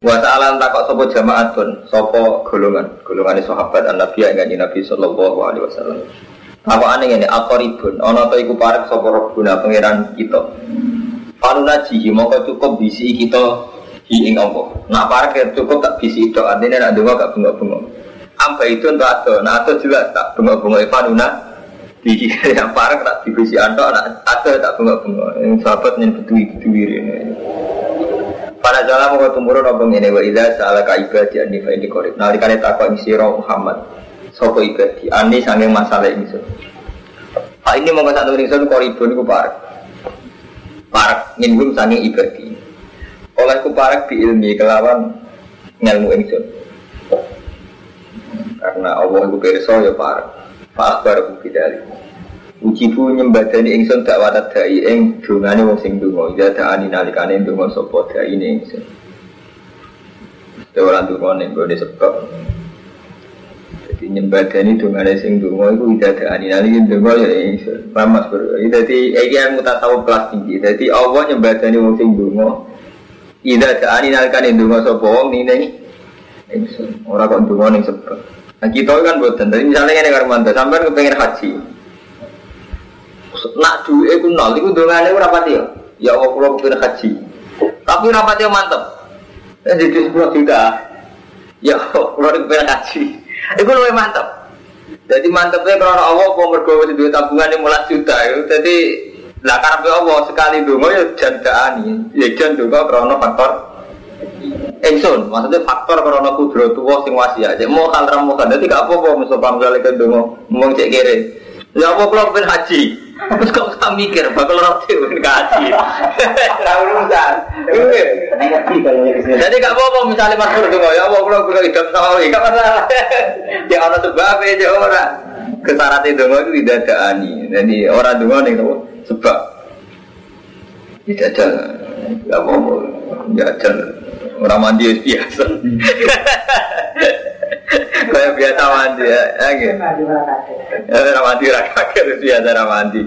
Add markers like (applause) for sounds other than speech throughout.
Wa ta'ala takok sapa jama'atun, sapa golongan, golongane sahabat Nabi yang Nabi sallallahu alaihi wasallam. Apa aneh ini, akoribun, ana ta iku parek sapa Rabbuna pangeran kita. Panuna jihi mongko cukup bisi kita hi ing apa. Nak parek ya cukup tak bisi itu, artinya nak donga gak bengok-bengok. Amba itu untuk ado, nah ado jelas tak bengok-bengok panuna di (laughs) yang parek tak dibisi ando, nak ado tak bengok-bengok. Yang sahabat yang betul-betul ini. Pada jalan mau tumurun apa ini wa idza sa'alaka ibadi anni fa inni qarib. Nalikane takwa sira Muhammad sapa ibadi anni saking masalah ini. Pak ini mau satu ingsun koribun ku parek. Parek nyinggung saking ibadi. Oleh ku parek di ilmi kelawan ngelmu ingsun. Karena Allah itu perso ya parek. Pak baru bidali. Ujibu nyembadani ingsun gak watat dai ing dungane wong sing donga. Ya daani nalikane donga sapa dai ning ingsun. Ora donga ning gone sebab. Jadi nyembadani dungane sing donga iku ida daani nalikane donga ya ingsun. Paham Mas Bro? Jadi iki yang mutasawuf kelas tinggi. Jadi Allah nyembadani wong sing donga. Ida daani nalikane donga sapa wong ning ingsun. Ora kok donga ning sebab. Nah kita kan buatan, tapi misalnya ini karmanto, sampai kepengen haji, nak duwe ku nol iku dongane ora pati ya. Ya Allah kula kepengin haji. Tapi ora pati mantep. Ya jadi 10 juta. Ya Allah kula kepengin haji. Iku luwih mantep. Jadi mantepnya karena Allah mau mergo wis duwe tabungan 15 juta itu. Jadi lah karena Allah sekali dongo ya jandaani. Ya jan dongo karena faktor Engson, maksudnya faktor karena kudro tua sing wasiat. Cek mau hal ramu kan, jadi gak apa-apa misalnya misalnya kan dongo ngomong cek kere. Ya apa kalau pengen haji? Terus kok usah mikir, bakal roti pengen haji. (laughs) Lah urusan. Jadi gak apa-apa misalnya Mas Pur dongo, ya apa kalau gue hidup lagi, gak masalah. (laughs) Ya orang sebab aja orang. Kesyarat itu dongo itu tidak ada ani. Jadi orang dongo nih sebab tidak jalan. Gak apa-apa, gak jalan. Orang mandi biasa. (laughs) Kayak biasa mandi ya, ya. Ya ora mandi ora kaget biasa ora mandi.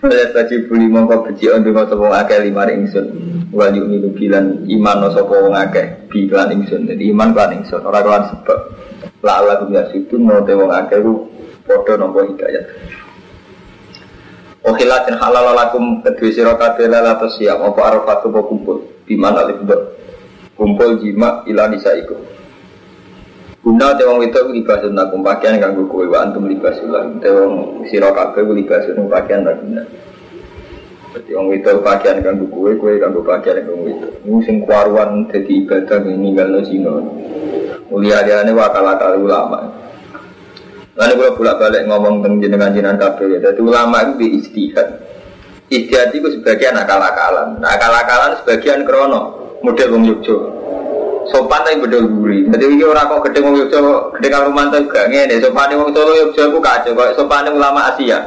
Saya saji buli mongko beci untuk sapa wong akeh lima ingsun. Wal yu'minu bilan iman sapa wong akeh bi lan ingsun. Jadi iman kan ingsun ora kan sebab. La ala dunya situ mau te wong akeh ku padha nampa hidayat. Ohilatin halal lakum kedua sira kabeh lala siap apa arafatu kumpul di mana kumpul jima ila nisaikum Guna te wong wedok libasun nakum pakaian kanggo kowe wa antum libasun lah. Te wong sira kabeh libasun pakaian tak guna. Jadi wong wedok pakaian kanggo kowe, kowe kanggo pakaian kanggo. Ini sing kuaruan dadi ibadah ninggalno zina. Mulia-liane wakal-akal ulama. Lalu kalau bolak-balik ngomong tentang jenengan jenengan kabeh, jadi ulama itu di istihad. Itu sebagian akal-akalan. Nah, akal-akalan sebagian krono model wong Yogyakarta sopan tapi bedol guri. Jadi ini orang kok gede ngomong Yogyo, gede kalau mantan gak ngene. Sopan ngomong Solo Yogyo aku kacau. Kok sopan ulama Asia.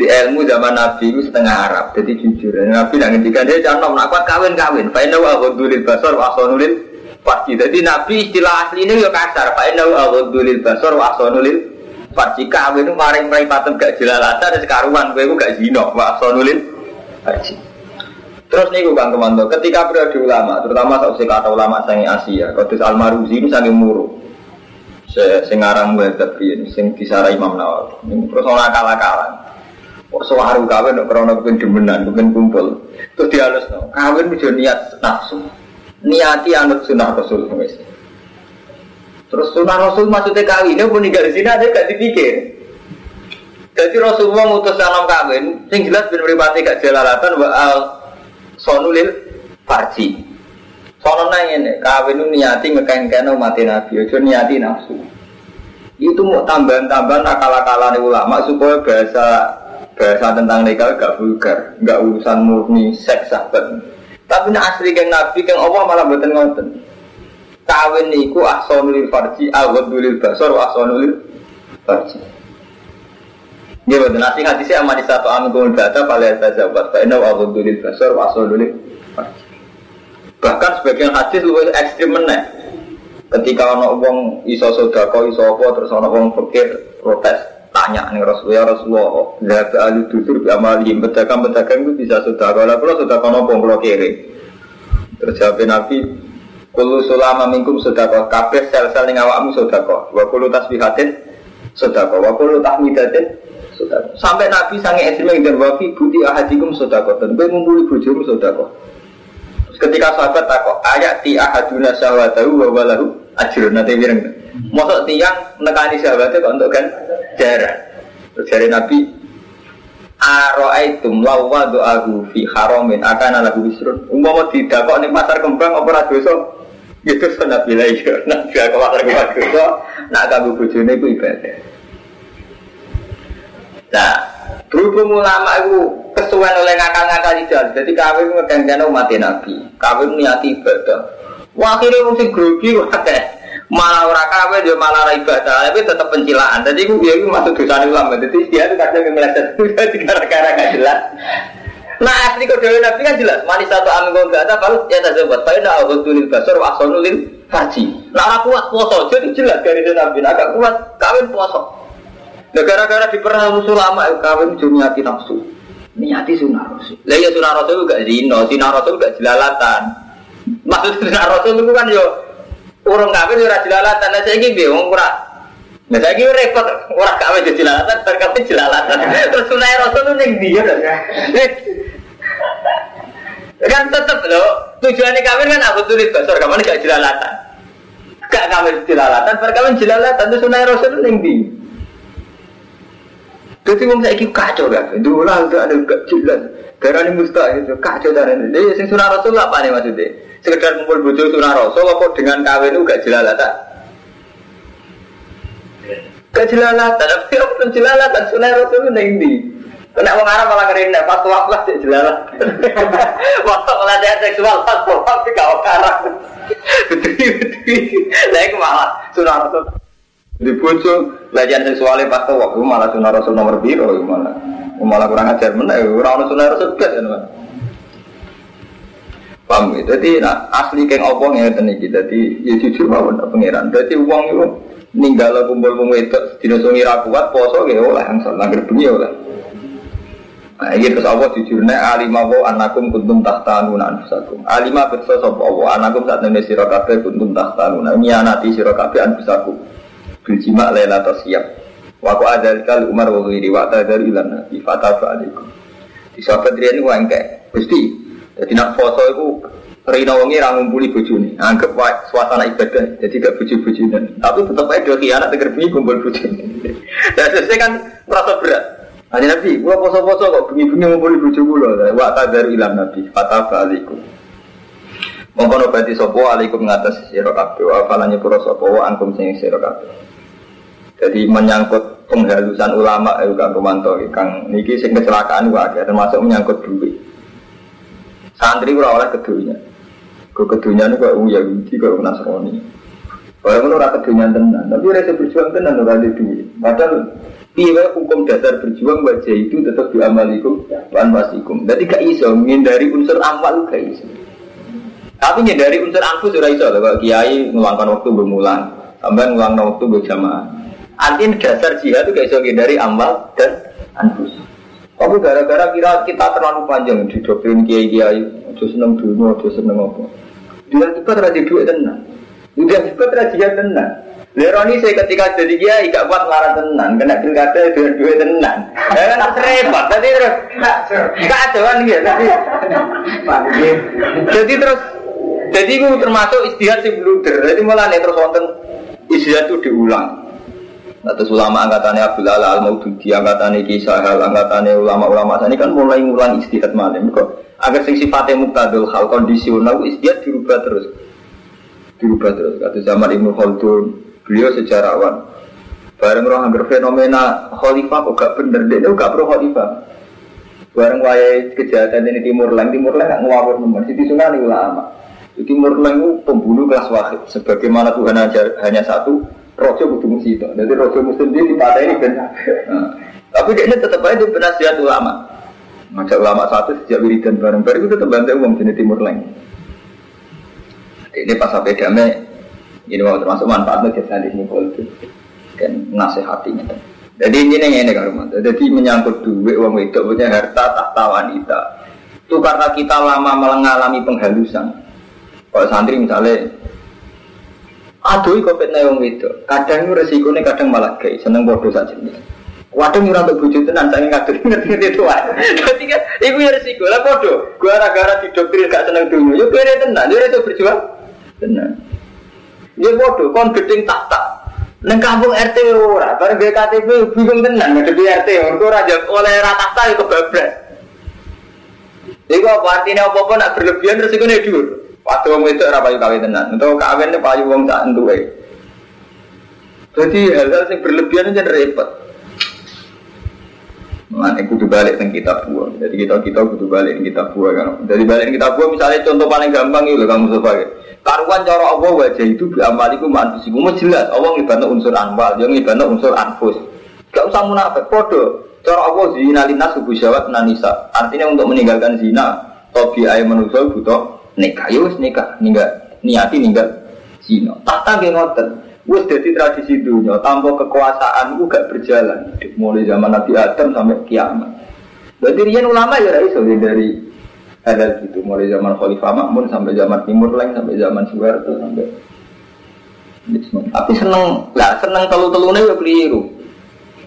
Di ilmu zaman Nabi itu setengah Arab, jadi jujur. Nabi nak ngendikan dia jangan nak kuat kawin kawin. Fa'inau aghudulil basar wa asonulil pasti. Jadi Nabi istilah asli ini ya kasar. Fa'inau aghudulil basar wa asonulil pasti kawin itu maring maring patem gak jelalatan sekaruan gue gak zino wa asonulil pasti. Terus nih Kang Kemanto, ketika periode ulama, terutama tak usah kata ulama sangi Asia, Qudus Al-Maruzi ini sangi muru. Sengarang muhadat piye, sing disara Imam Nawawi. Terus ora akal-akalan. Kok sewaru kawin nek krana kepen demenan, kepen kumpul. Terus dihalusno, kawin udah niat nafsu. Niati anut sunah Rasul wis. Terus sunah Rasul maksudnya kawin, ini pun tinggal di sini ada gak dipikir. Jadi Rasulullah ngutus salam kawin, sing jelas ben mripate gak jalalatan wa sonulil farji. Sono nang ini, kawin niati ngekeng-keng mati nabi, itu niati nafsu. Itu mau tambahan-tambahan akal-akalan ulama supaya bahasa bahasa tentang nikah gak vulgar, gak urusan murni seks sahabat. Tapi nak asli keng nabi, keng Allah malah buatan ngoten. Kawin niku ahsonulil farji, awadulil basar, ahsonulil farji. Dia betul nasi amat di satu amin kumul data pada tajabat. Karena waktu dulu besar wasol dulu. Bahkan sebagian hadis lebih ekstrim meneh. Ketika ono wong iso sodako iso apa terus ono wong pikir protes tanya nih Rasulullah Rasulullah lihat ahli dusur amalihim pedagang pedagang itu bisa sodako lah kalau sodako nopo kalau kiri Terus jawab Nabi, Kulu sulama minkum sodako, kabeh sel-sel ning awakmu sodako, wa kulu tasbihatin sodako, wa kulu tahmidatin Sampai Nabi sange ekstrim dan wafi budi ahadikum sodako, gue ngumpuli bojomu sodako. Terus ketika sahabat takok, ayat ti ahaduna syahwatahu wa walahu ajrun. Nanti bireng. Mosok tiang nekani sahabatnya kok untuk kan jarang. Terus dari Nabi, Aro'aitum lawa do'ahu fi haramin akan ala wisrun Umpama tidak kok nih pasar kembang apa dosa? Gitu so Nabi lah iya Nabi aku pasar kembang dosa Nak kamu bujune itu ibadah Nah Berhubung ulama itu kesuwen oleh ngakal-ngakal jalan Jadi kawin ngeganggan umat Nabi. Kawin niati ibadah. Wah akhirnya mesti grogi wakil malah ora kawe dia malah ora ibadah. Tapi tetap pencilaan. Jadi gue dia masuk dosa ulama jadi dia itu kadang meleset. (laughs) Jadi gara-gara gak jelas. Nah asli kau dewi nabi kan jelas. Manis satu amin kau ada kalau ya tak buat saya nak abad tulil basar wa asonulil haji. Nah aku kuat puasa. Jadi jelas dari nabi. Agak kuat. Kawin puasa nah gara-gara diperhal ulama kawin cuma niati nafsu. Niati sunnah rasul lah ya sunnah rasul gak zino sunnah rasul gak jelalatan. Maksud sunnah rasul itu kan yo Urung kawin ora jelalatan. Lah saiki piye wong ora? Nah saiki repot ora kawin jadi jelalatan, bar kawin jelalatan. (laughs) Terus sunai rasul itu ning dia kan tetep loh tujuannya kawin kan aku tulis basor kamu gak jelalatan. Gak kawin jelalatan bar kawin jelalatan terus sunai rasul itu ning di jadi wong saiki kacau kan dulu lah ada gak jelas Karena ini mustahil itu kacau dari ini. Jadi sing sunah rasul nih maksudnya? sekedar kumpul bojo sunah rasul apa dengan kawin itu gak jelalatan gak jelalatan tapi apa jelalatan sunah rasul itu ini Kena wong malah ngerinda, pas (laughs) waktu lah jelalah. Waktu pelatihan seksual pas waktu gak karang. (laughs) Betul-betul. Lah iku malah sunah rasul. Di bojo pelatihan seksualnya pas waktu malah sunah rasul nomor biru malah. Malah kurang ajar mana, orang sunah rasul bet ya Paham gitu. Jadi nah, asli keng opong ya tadi Jadi ya jujur mawon pangeran. Jadi uang itu ninggal kumpul kumpul itu tidak sungi kuat poso ya oleh yang salah gerbengi oleh. Nah ini terus Allah jujurnya alimah wa anakum kuntum tahtanuna anfusakum. Alimah bersa sapa Allah anakum saat nene sira kabeh kuntum tahtanuna. Ini anati sira kabeh anfusakum. Bil jima atau siap. Wa ku adzalika umar wa ghairi wa tadzal ilan nabi fatafa alaikum. Di sahabat ini wangke. Gusti, jadi nak foto itu Rina wengi ra ngumpuli bojone, anggap wae suasana ibadah, jadi gak bojo-bojone. Tapi tetap aja do kianat teger bengi kumpul bojone. (laughs) Dan selesai kan merasa berat. Hanya Nabi, gua poso-poso kok bengi-bengi ngumpuli bojo kula. Wa tadar ilam Nabi, fatafa alaikum. Mongkon obati sopo alaikum ngatas sira kabeh wa falanya pura sapa wa angkum sing sira. Jadi menyangkut penghalusan ulama eh Kang Romanto Kang niki sing kecelakaan wae termasuk menyangkut duit. Santri ora oleh kedunya. Ke kedunya ini kok Yahudi kok Nasrani. Orang itu ora kedunya tenan, tapi rasa berjuang tenan ora ada duit. Padahal piye hukum dasar berjuang wajah itu tetap diamalikum wan wasikum. Jadi gak iso menghindari unsur amal gak iso. Tapi dari unsur anfus ora iso kalau kiai ngeluangkan waktu bermulan, tambah ngeluangkan waktu berjamaah. Artinya dasar jihad itu gak iso menghindari amal dan anfus. Tapi gara-gara kira kita terlalu panjang di doktrin kiai kiai, ada seneng dulu, ada seneng apa. Dia juga terjadi duit tenang. Dia juga terjadi tenang. Leroni saya ketika jadi kiai gak kuat marah tenang, kena pilkada dengan duit tenang. Ya kan repot. Tadi terus gak ada kan gitu. Jadi terus jadi itu termasuk istihad si bluder. Jadi mulai terus wonten istihad itu diulang. Atau ulama angkatannya Abdul Ala al Maududi, angkatannya Kisah Hal, angkatannya ulama-ulama ini kan mulai ngulang istihad malam kok. Agar sing sifatnya muktadul hal kondisional istihad dirubah terus, dirubah terus. Kata zaman Ibnu Khaldun, beliau sejarawan. Bareng orang hampir fenomena khalifah kok gak bener, dia gak pro khalifah. Bareng wayai kejahatan ini Timur Leng, Timur Leng gak ngawur teman, Siti Sunan ulama. Timur Leng pembunuh kelas wahid, sebagaimana Tuhan hanya satu, rojo kudu musibah. Jadi rojo muslim dia dipatah ini kan. Nah, tapi dia tetap aja penasihat ulama. Ngajak ulama satu sejak wiridan bareng-bareng itu tetap bantu uang jenis timur lain. Ini pas sampai damai, ini mau termasuk manfaatnya jasa di mukul itu dan nasihatinya. Jadi ini yang ini kan Jadi menyangkut duit uang itu punya harta tahta wanita. Itu karena kita lama mengalami penghalusan. Kalau santri misalnya Aduh, kok fitnah yang itu. Kadang resikonya kadang malah gay, seneng bodoh saja. Waduh nyurang untuk bujuk tenan, saya ngatur ngerti-ngerti itu Jadi kan, ibu ya resiko lah bodoh. Gua gara-gara di dokter gak seneng dulu, yuk beri tenan, yuk itu berjuang. Tenan. Ya bodoh, kon gedeng tak tak. Neng kampung RT ora, bareng BKTP bingung tenan ngadepi RT, mergo ora oleh rata tak kebablas. Iku apa artinya apa-apa nak berlebihan resikonya dhuwur. Waktu wong itu ora payu kawin tenan. Untuk kawin payu wong tak entuke. Jadi hal-hal yang berlebihan itu repot. Mana kudu balik tentang kitab buah. Jadi kita kita kudu balik tentang kitab buah kan. Jadi balik tentang kitab buah misalnya contoh paling gampang itu kamu sebagai karuan cara Allah wajah itu bi amaliku mantusiku jelas Allah ngibana unsur anwal, dia ngibana unsur anfus. Gak usah munafik, podo. Cara Allah zina linas subuh syawat nanisa. Artinya untuk meninggalkan zina, tobi ayat manusia butuh nikah ya wis nikah ninggal niati ninggal zina. Tahta nggih ngoten. Wis dadi tradisi dunia tanpa kekuasaan itu gak berjalan mulai zaman Nabi Adam sampai kiamat. Berarti rian ulama ya iso dari ada gitu. Mulai zaman Khalifah Makmun sampai zaman Timur Leng sampai zaman Soeharto sampai tapi seneng lah seneng telu-telune ya keliru.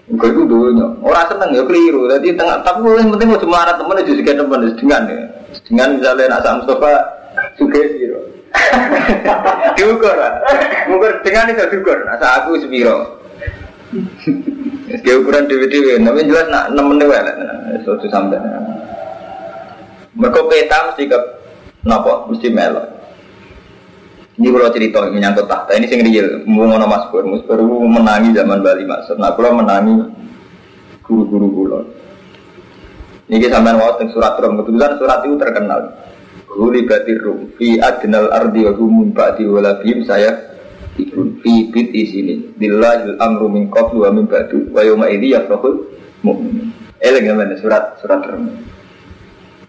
Enggak itu dulunya. Orang seneng ya keliru. Jadi tengah tapi yang penting mau cuma temen aja juga temen dengan ya. Dengan misalnya nak sama juga. Diukur lah. Ukur dengan itu diukur. Asa aku sepiro. Dia ukuran dewi-dewi. Tapi jelas nak nemen dewi lah. Suatu sampai. Mereka peta mesti ke nopo mesti melok. Ini kalau cerita menyangkut tahta ini sing real. Mau ngono Mas Pur, Mas Pur menangi zaman Bali maksud. Nah, kalau menangi guru-guru kulo. Ini sampean wae surat Rum. Kebetulan surat itu terkenal. Huli batir rum fi adnal ardi wa hum ba'di wala bihim saya ikun fi bit isini billahil amru min qablu wa min ba'du wa yawma idzi yafrahul mu'min. Eleng mana surat surat rum.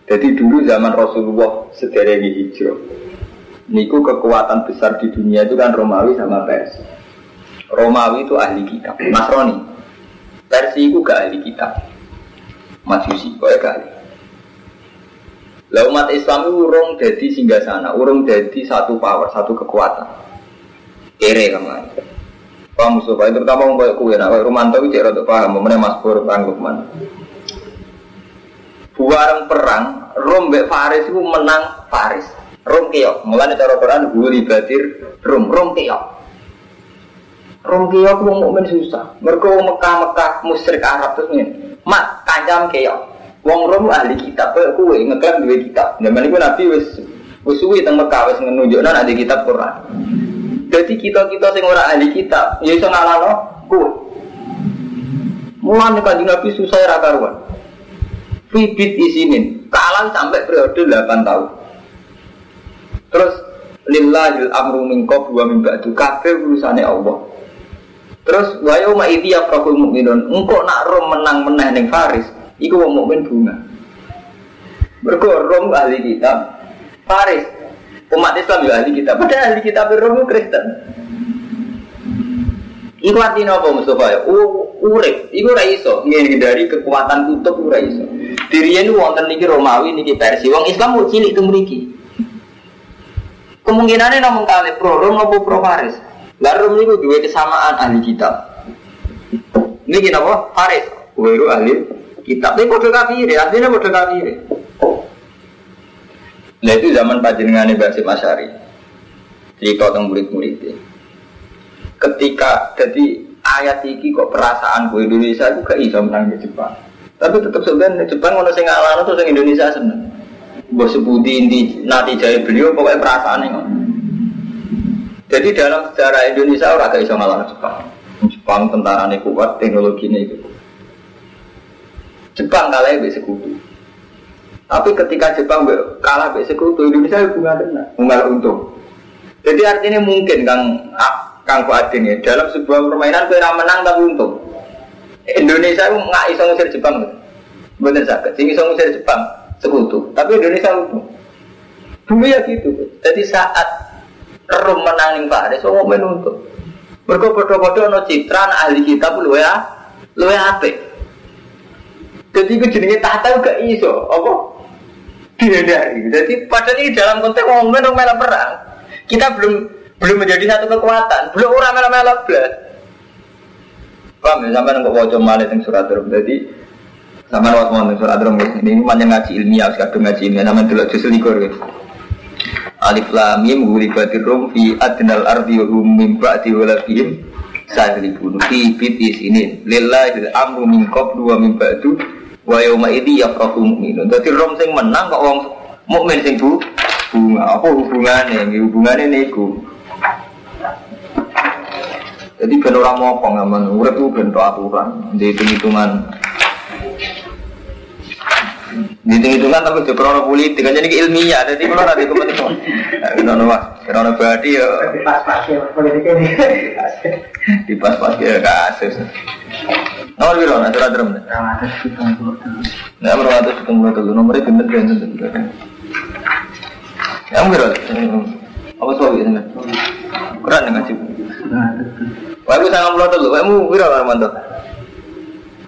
Jadi dulu zaman Rasulullah sederek hijrah. Niku kekuatan besar di dunia itu kan Romawi sama Persia. Romawi itu ahli kitab, Nasrani. Persia itu gak ahli kitab. Majusi, kok gak ahli. Lah umat Islam itu urung jadi singgah sana, urung jadi satu power, satu kekuatan. Kere kan lah. Paham Mustafa, terutama kayak kue, nah kayak Romanto itu cek paham, mana Mas Pur, Kang Lukman. Buareng perang, Rom be Faris itu menang Faris. Rom keok, mulai cara Quran guli batir Rom, Rom keok. Rom keok mukmin susah. Mereka Mekah Mekah musyrik Arab terus nih, mak kancam keok. Wong Rom ahli kitab, kue kue ngeklaim dua kitab. Zaman itu Nabi wis wis suwi teng Mekah wis nunjukna ada kitab Quran. Jadi kita kita sing ora ahli kitab, ya iso ngalahno kue. Mulane kanjeng Nabi susah ra karuan. Fibit isinin, kalah sampai periode 8 tahun. Terus lillahil amru min qablu wa min ba'du kabeh urusane Allah. Terus wa yauma idzi yafrahul mu'minun, engko nak rom menang meneh ning Faris, Iku wong mukmin bunga. Mergo Rom ahli kitab. Faris umat Islam juga ahli kitab. Padahal ahli kitab Rom Kristen. Iku artinya apa Mustafa ya? Urip, iku ora iso dari kekuatan kutub ora iso. Diriyen wonten niki Romawi niki Persia. Wong Islam mau cilik tuh mriki. Kemungkinannya namun kali pro Rom apa pro Faris. Lah Rom niku dua kesamaan ahli kitab. Niki napa? Faris. Weru ahli kitab. Tapi kode kafir, artinya kode kafir. Nah itu zaman panjenengan Basim Asyari. Cerita tentang murid-murid Ketika jadi ayat ini kok perasaan gue Indonesia itu gak bisa menang di Jepang. Tapi tetap sebenarnya Jepang kalau saya ngalami tuh Indonesia seneng. Bos sebuti inti nanti jaya beliau pokoknya perasaan ini. Jadi dalam sejarah Indonesia orang gak bisa ngalahkan Jepang. Jepang tentara kuat, teknologi ini itu. Jepang kalah be sekutu. Tapi ketika Jepang kalah be sekutu, Indonesia bunga tenang, bunga untung. Jadi artinya mungkin Kang ah, Kang Fuadin ya dalam sebuah permainan kira menang tapi untung. Indonesia itu nggak iso ngusir Jepang, bener sakit. Sing iso ngusir Jepang sekutu, tapi Indonesia untung. Dulu ya gitu. Jadi saat Rom menang ning Paris, semua menuntuk. Mereka bodoh-bodoh no citra ahli kita pun lu ya, lu ya apik. Jadi gue jenenge tahta gak iso, apa? dihindari. Jadi padahal ini dalam konteks orang orang melak perang. Kita belum belum menjadi satu kekuatan. Belum orang melak belas. Paham ya? Sampai nggak wajah malah yang surat rum. Jadi sama waktu mau surat rum ini banyak ngaji ilmiah, sekarang ngaji ilmiah. Nama dulu justru likur. Alif lam mim gulibatir rum fi adnal ardi hum min ba'di walafihim sahribun fi bitis ini lillahi amru min qablu wa min ba'du wa yauma idzi yafrahu mu'minun. Dadi rom sing menang kok wong mukmin sing bu bunga apa hubungannya? Hubungannya niku. Jadi ben ora mopo ngamen urip ku ben aturan, di hitung-hitungan Hitung-hitungan tapi juga krono politik, kan jadi ilmiah, jadi kalau nanti kepentingan. Krono mas, krono berarti ya. Pas-pas ya politik ini. Di pas-pas ya kasus. Nomor biru, nanti surat drum. Nomor ratus hitung puluh tujuh, nomornya bener bener. Yang biru, apa soal ini? Kurang dengan sih. Wah, aku sangat puluh tujuh, kamu biru kan mantap.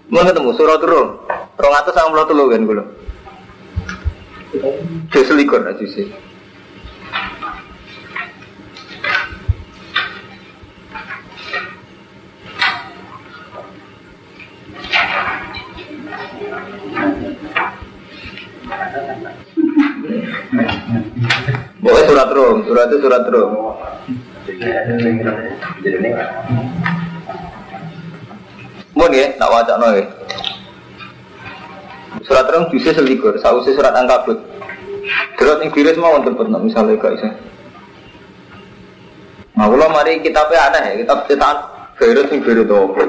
Mau ketemu surat turun, rong atas sangat puluh tujuh kan gue. Jadi selikur aja sih. Boleh surat itu surat rum. Mau ya, nak wajak no Surat rum justru selikur, sausnya surat angkabut. Surat yang virus mau untuk pernah misalnya gak bisa. Nah, kalau mari kitabnya ada ya, kitab cetakan virus yang virus itu apa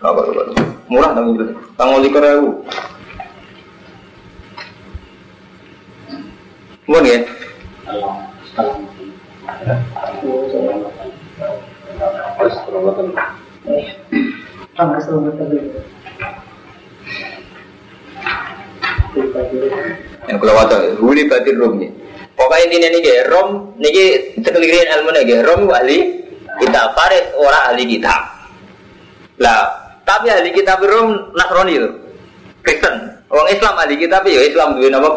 apa murah tapi tanggung likur ya Mohon ya. Yang kalau waca, huli batin rum. Pokoknya intinya nih gak rom, nih sekelirin ilmu nih gak rom ahli kita faris orang ahli kita. Lah, tapi ahli kita rom nasroni itu, Kristen. Orang Islam ahli kita ya Islam dua nama.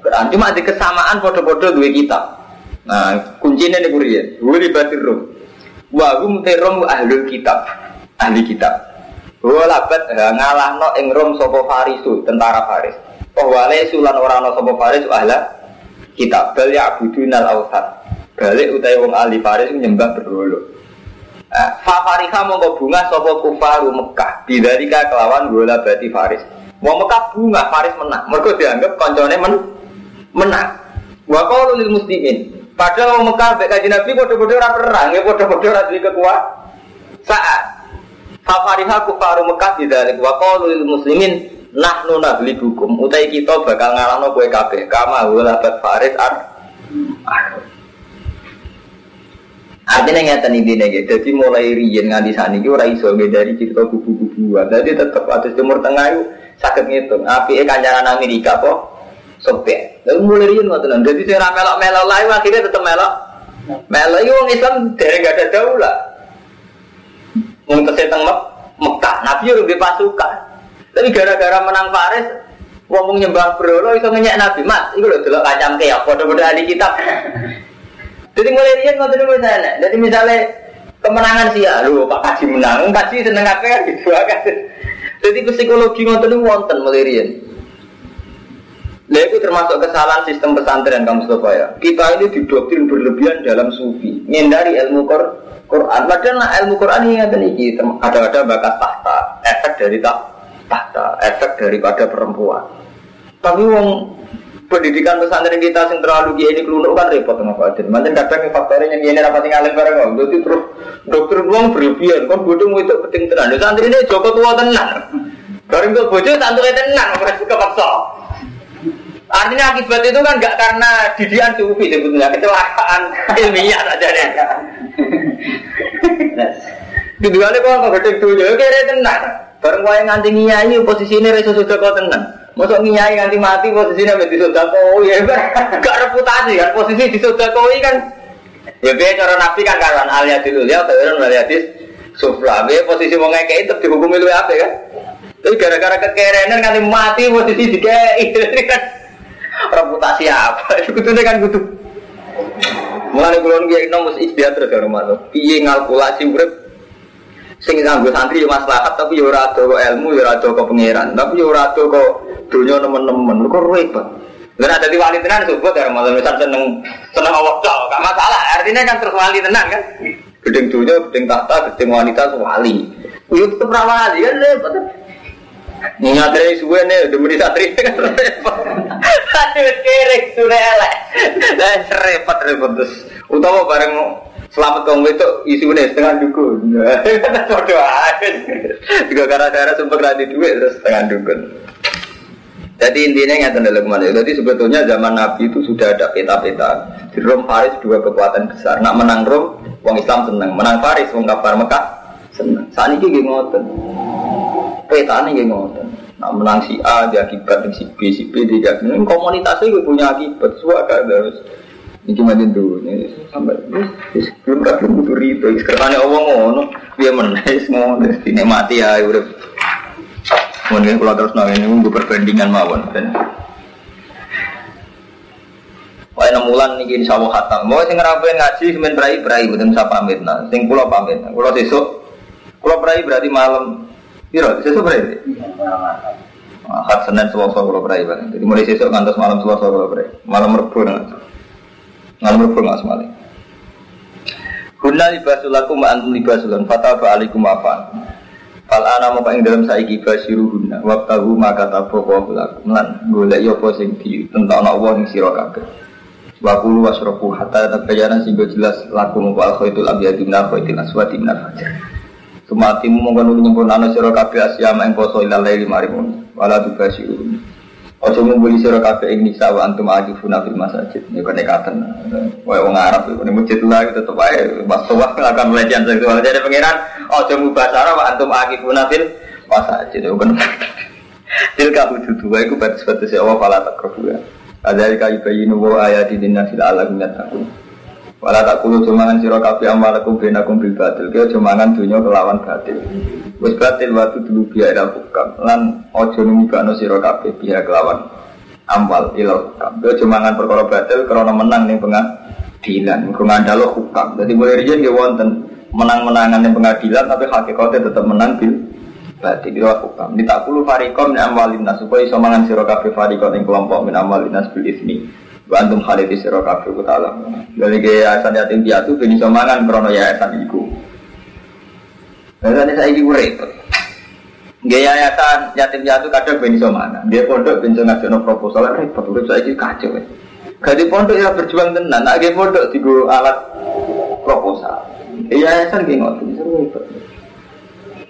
Quran cuma di kesamaan foto-foto dua kita. Nah, kuncinya nih kurian, huli batin rum. Wahum terom ahli kitab, ahli kitab. Walabat ngalah no ing rom sopo farisu, tentara faris. Wale sulan orang no sopo faris ahla kitab bal ya abudunal awsat. Balik utai wong ahli faris menyembah berhulu. Eh, Fafariha mongko bunga sopo kufaru Mekah. Bidarika kelawan bola bati faris. Wong Mekah bunga faris menang. Mereka dianggap koncone men menang. Wa qalu lil muslimin. Padahal wong Mekah mek kanjeng Nabi padha-padha ora perang, ya padha-padha ora duwe kekuatan. Saat Fafariha kufaru Mekah didalik wa qalu lil muslimin nahnu nablibukum utai kita bakal ngalahno kowe kabeh kama walabat faris ar Artinya ngeten intinya gitu. Jadi mulai riyen nganti saat ini ora iso dari cerita kubu-kubuan. Jadi tetap atas timur tengah itu sakit ngitung. Api kancaran Amerika kok sobek. Lalu mulai riyen ngoten. Jadi saya melok-melok lain akhirnya tetap melok. Melok itu orang Islam dari gak ada daulah. Mau keseteng Mek Mekah, Nabi udah pasukan. Tapi gara-gara menang Paris, ngomong nyembah berolo itu ngenyek Nabi. Mas, itu loh dulu kacang keok, bodoh-bodoh ahli kitab. Jadi mulai riyen ngoten sana. Jadi misalnya kemenangan sih ya, lu Pak Kaji menang, Kaji seneng apa gitu kan. Jadi psikologi ngoten wonten mulai. Nah itu termasuk kesalahan sistem pesantren kamu Mustafa ya. Kita ini didoktrin berlebihan dalam sufi, menghindari ilmu Qur Quran. Padahal nah, ilmu Quran ini ada nih, ada-ada bakat tahta, efek dari tahta, efek daripada perempuan. Tapi wong pendidikan pesantren kita yang terlalu gini ini kelunuk kan repot sama Pak Adil. Macam kadang faktornya yang ini rapat tinggalin bareng kok. Jadi terus dokter uang berlebihan. Kan bodoh itu penting tenan. Santri ini Joko tua tenan. Bareng tuh bodoh santri tenan. Mereka kepaksa. Artinya akibat itu kan nggak karena didian sufi sebetulnya kecelakaan ilmiah saja deh. Kedua kok nggak gede dulu, oke tenan. Bareng wae nganti nyai posisinya reso sudah kau tenan. Masuk nyai nganti mati posisinya menjadi sodakoi ya gak reputasi kan? Posisi di sodakoi kan ya biar cara nabi kan ya kairan alia dis sufla biar posisi mau ngekei tetap dihukumi lu apa kan? Tapi gara-gara kekerenan nganti mati posisi dikei. kan (laughs) reputasi apa? (laughs) Kudu kan kudu. Mulane kula nggih nom mesti istiadat terus karo manut. Piye ngalkulasi urip sing nganggo santri yo maslahat tapi yo ora ada ilmu yo ora tapi yo ora ada kok dunya nemen-nemen kok repot. Lah ada wali tenan sebut ya Ramadan misal seneng seneng Allah gak masalah. Artinya kan terus wali tenan kan. Gedeng dunia, gedeng tahta, gedeng wanita wali. Yo tetep wali kan repot. Ingat dari suwe nih, udah meni satri kan repot. Aduh sudah elek. Repot repot terus. Utama bareng selamat kaum itu isu nih setengah dukun. (laughs) Bodoh aja. Juga gara-gara sumpah radi duit terus setengah dukun. Jadi intinya nggak dalam mana. Jadi sebetulnya zaman Nabi itu sudah ada peta-peta. Di Rom Faris dua kekuatan besar. Nak menang Rom, wong Islam seneng. Menang Faris, wong kafir Mekah seneng. Saat ini gini ngoten. Peta ini gini ngoten. Nak menang si A, dia akibat si B, si B, dia akibat. Komunitasnya gue punya akibat. Suaka harus ini cuma dulu ini sampai kan belum butuh rito. Sekarang Allah ngono, dia menaik ngono, mati ya udah Mungkin kalau terus nang ini untuk perbandingan mawon. Wah, enam bulan nih insya Allah khatam. Mau sing ngerapain ngaji semen berai berai betul saya pamit nah. Sing pulau pamit. Pulau besok, pulau berai berarti malam. Iya, besok berai. Ahad Senin Selasa pulau berai bareng. Jadi mulai besok ngantos malam Selasa pulau berai. Malam Rabu nggak. Malam Rabu nggak semali. Hunna libasulakum wa antum libasulan fataba alaikum afan. Fal ana mau ing dalam saiki basiruhunna wa tahu maka tapo wa lakum lan golek yo sing di tentang Allah ing sira kabeh. Wa kulu wasrafu hatta tabayyana sing jelas lakum wa al khaitul abyadu min al khaitil aswadi min al fajr. Sumatimu mongkon nuli nyempurnane sira kabeh asyama ing poso ilal laili marimun wala tubasiruhunna. Ojo ngumpuli sira kabeh ing nisa wa antum akifuna fil masajid. Niku nekatan. Wae wong Arab iku ning masjid lah tetep wae wastowa akan pelecehan seksual. Jadi pangeran ojo mubasara wa antum akifuna fil masajid. Iku kan. Tilka hududu wa iku batas-batas Allah fala takrubu. Adzalika yubayyinu wa ayati linnasi la'allahum yattaqun. Wala tak kulu cumangan sira kabeh amalakum benakum bil batil. Kaya cumangan dunya kelawan batil. Wis batil waktu dulu biya ila hukam. Lan aja numibano sira kabeh biya kelawan amal ila hukam. Kaya cumangan perkara batil karena menang ning pengadilan. Mergo ngandalo hukam. Dadi mulai riyen nggih wonten menang-menangan ning pengadilan tapi hakikatnya tetap menang bil batil ila hukam. Ditakulu fariqom min amwalin nas supaya iso mangan fariqom ing kelompok min amwalin nas bil ismi. Bantum khalid sira kabeh ku ta'ala. Dari yayasan yatim piatu ben iso krana yayasan iku. Yayasan saiki ku repot. Nggih yayasan yatim piatu kadang ben iso mangan. Dia pondok ben iso proposal repot urip saiki kacau. Gadi pondok ya berjuang tenan, nek nggih pondok digo alat proposal. Yayasan nggih ngoten repot.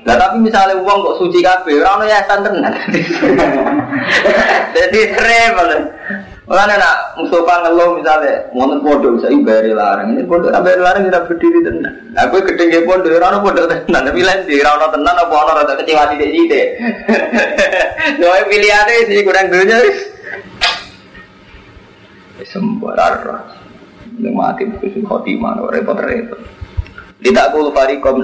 Nah tapi misalnya uang kok suci kabeh, ora ono yayasan tenan. (laughs) Jadi repot. Mulane nak Mustafa ngeluh misalnya wonten pondok saya bayar larang. Ini pondok bayar larang kita berdiri tenan. Aku gedhe nggih pondok ora ono pondok tenan, tapi lain di ora ono tenan apa ono rada kecewa sithik-sithik. (laughs) Noe pilihane sih kurang dunya wis. Sembarar. Mati wis khotimah repot-repot. Tidak kulu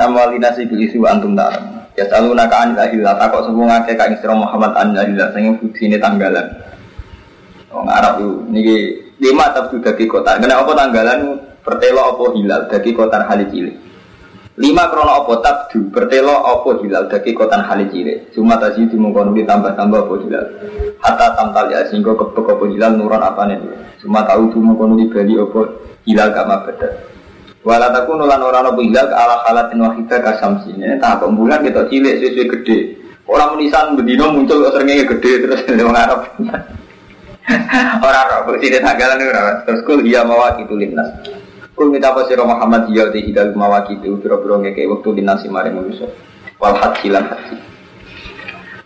amwalina sibil isi wa antum ta'lam. Ya ka anil ahillah takok sapa ngake ka ing Muhammad anil ahillah sing fuksine tanggalan. Wong Arab itu niki lima tabdu dadi kota. Kena apa tanggalan pertelo apa hilal dadi kota hali cilik. Lima krono apa tabdu pertelo apa hilal dadi kota hali cilik. Cuma tadi mengkono ditambah-tambah apa hilal. Hatta tamtal ya sehingga kepek apa hilal nuron apa nih. Cuma tahu itu mengkono dibeli apa hilal gak mabedat. Walau takun nulan orang apa hilal ke ala halatin wahidah kasamsi. Ini tak bulan kita cilik sesuai gede. Orang menisan bedino muncul seringnya gede terus (laughs) orang Arab. Orang roh, sini tanggalan itu Terus kul iya mawaki itu linnas. Kul minta apa siro Muhammad iya di hidal mawaki itu biro-biro ngeke waktu linnas si mari manusia. Wal haji lan haji.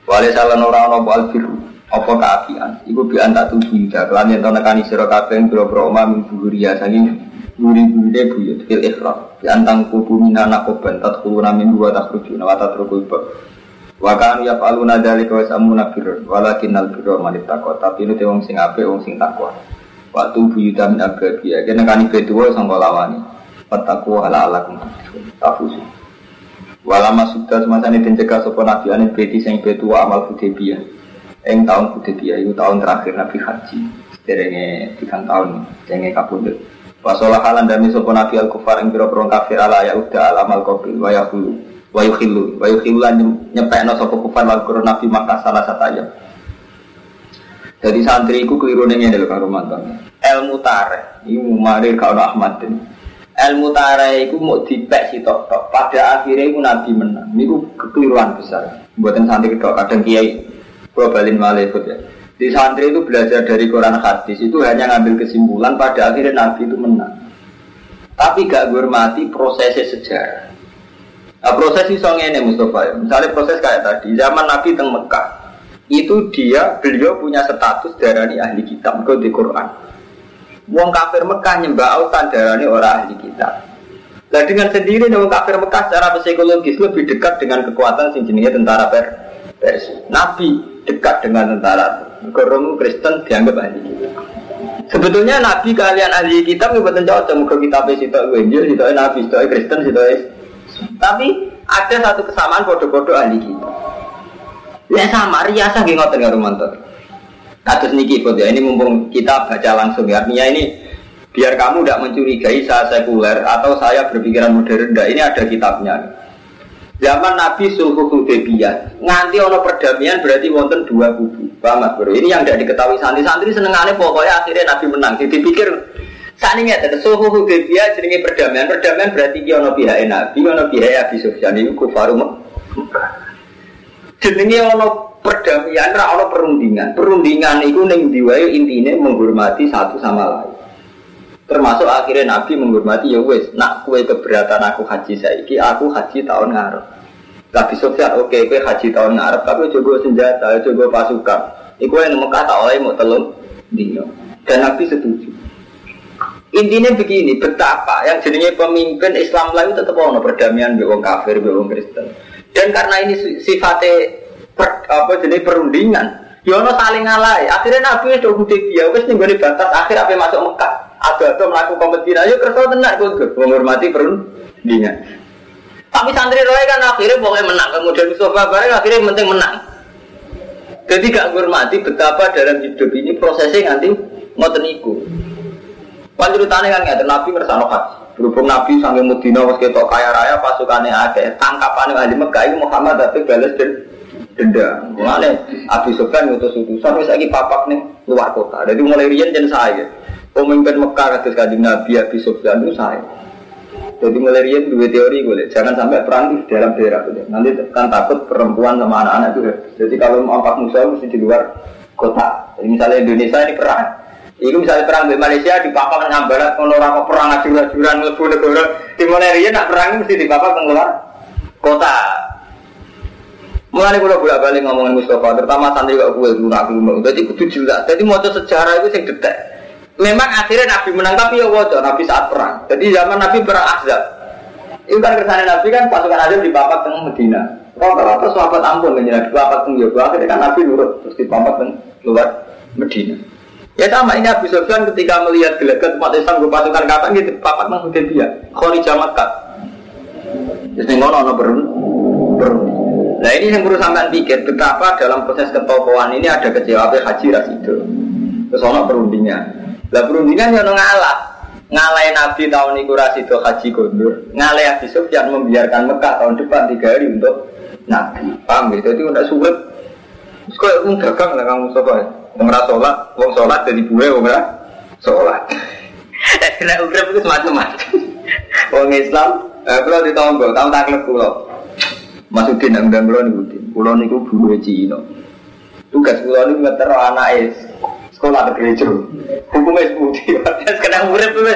Wale salah orang nopo alfiru. Apa keapian? Iku bi anta tubuh ida. Kelan yang tau nekani siro kabeh biro-biro oma min buhuria sanging buri-burine buyut fil ikhram. Bi antang kubu minana koban tadkhuluna min huwa takhrujuna wa tatrukul Wa kanu ya faluna dzalika wa samuna birrun walakin al birra man takwa tapi ini wong sing apik wong sing takwa. Waktu buyuta min ababiya kene kan betuwa sangka lawani. Fatakwa ala alakum tafusu. Walama sudah semasane den cegah sapa nabi beti sing betuwa amal Hudaybiyah. Ing tahun Hudaybiyah itu tahun terakhir Nabi haji. derenge tiga tahun derenge kabundut. Wasolah halan dami sopo nabi al kufar yang biro kafir ala ya udah alamal kopi wayahulu wayuhilu wayuhilu lan nyepekno sopo kufar wal nabi maka salah satu aja. Jadi santri ku keliru nih lho karo mantan. Ilmu tareh, iku marir karo Ahmad. Ilmu tareh iku mau dipek si tok tok. Pada akhirnya iku nabi menang. Niku kekeliruan besar. Buatan santri kedok kadang kiai. Gua balin malih ya. Di santri itu belajar dari Quran hadis itu hanya ngambil kesimpulan pada akhirnya Nabi itu menang. Tapi gak hormati prosesnya sejarah. Nah, proses itu ini Mustafa ya. Misalnya proses kayak tadi, zaman Nabi teng Mekah, itu dia beliau punya status darani ahli kitab ke di Quran. Wong kafir Mekah nyembah autan darani orang ahli kitab. Nah dengan sendiri wong kafir Mekah secara psikologis lebih dekat dengan kekuatan sing jenenge tentara Persia. Nabi dekat dengan tentara Gorong Kristen dianggap ahli kitab. Sebetulnya Nabi kalian ahli kitab itu betul cocok muka kitab itu Injil, itu Nabi, itu Kristen, itu Tapi ada satu kesamaan bodoh-bodoh ahli kitab. Ya sama, riasa gak ngotot nggak romantis. Kasus niki ya, ini mumpung kita baca langsung ya. Artinya ini biar kamu tidak mencurigai saya sekuler atau saya berpikiran modern. Ini ada kitabnya. Zaman Nabi Sulhu Hudaybiyah nganti ono perdamaian berarti wonten dua kubu. Paham Bro? Ini yang tidak diketahui santri-santri senengane pokoknya akhirnya Nabi menang. Jadi pikir saat ini ada Sulhu Hudaybiyah jenenge perdamaian. Perdamaian berarti ki ono pihak Nabi, ono pihak Abi Sufyan itu kufaru Jenenge ono perdamaian, ra ono perundingan. Perundingan itu neng diwayu intinya menghormati satu sama lain. Termasuk akhirnya Nabi menghormati ya wes, nak kue keberatan aku haji saiki, aku haji tahun ngarep. Nabi Sofyan, oke, okay, kue haji tahun ngarep, tapi coba senjata, coba pasukan. Iku yang Mekah tak oleh mau telung dino. Dan Nabi setuju. Intinya begini, betapa yang jadinya pemimpin Islam lain tetap ono perdamaian be wong kafir, be wong Kristen. Dan karena ini sifatnya per, apa jenis perundingan, Yono ya saling ngalai. Akhirnya Nabi itu udah dia, wes nih batas akhir apa masuk Mekah. Ada-ada melakukan kompetisi ayo kerja tenang kudu menghormati perundingan. Tapi santri roy kan akhirnya pokoknya menang kemudian Mustafa bareng akhirnya penting menang. Jadi gak menghormati betapa dalam hidup ini prosesnya nanti mau iku Panjurutannya kan nggak Nabi ngersano haji berhubung Nabi sampai Medina was ketok kaya raya pasukannya ada tangkapan ahli Mekah ini Muhammad tapi balas dan denda mulane Abi Sufyan ngutus utusan wis lagi papak nih luar kota jadi mulai rian dan saya Pemimpin Mekah kados kanjeng Nabi Abi Sufyan itu saya. Jadi mulai dua teori boleh, jangan sampai perang di dalam daerah itu. Nanti kan takut perempuan sama anak-anak itu. Jadi kalau mau angkat musuh mesti di luar kota. Jadi misalnya Indonesia ini perang, itu misalnya perang di Malaysia di Papua barat, kalau orang perang acur-acuran lebu negara, di Malaysia nak perang mesti di Papua keluar kota. Mulai kalau bolak balik ngomongin Mustafa, terutama santri gak gue dulu aku Jadi itu jelas. Jadi mau sejarah itu sing detek. Memang akhirnya Nabi menang tapi ya wajah Nabi saat perang. Jadi zaman Nabi perang Ahzab. Itu kan kersane Nabi kan pasukan Ahzab di Bapak tengah Medina. Rata-rata sahabat ampun kan di Bapak tengah Yoga. Akhirnya kan Nabi nurut terus di Bapak tengah luar Medina. Ya sama ini Abu Sufyan ketika melihat gelagat umat Islam pasukan kapan gitu Bapak tengah Hudaybiyah. Khori Jamat Kat. Jadi ngono ono berun. Nah ini yang perlu sampai pikir betapa dalam proses ketokohan ini ada kecewa haji rasido. Terus ono perundingan. Lah perundingan yang ngalah. Ngalai Nabi tahun itu rasido haji gondor. Ngalai Abi Sufyan membiarkan Mekah tahun depan tiga hari untuk Nabi. Paham gitu? Jadi udah sulit. Terus kok dagang lah kamu sobat. Wong sholat, wong sholat jadi buwe wong sholat. (laughs) Kena urip itu semacam-macam. Wong Islam, eh, kalau ditonggo, tahu tak klub kulo. Masukin yang udah kulo nih, kulo niku buwe Cina. Tugas kulo niku ngeter anak es sekolah gereja hukumnya seperti itu (laughs) kena murid tuh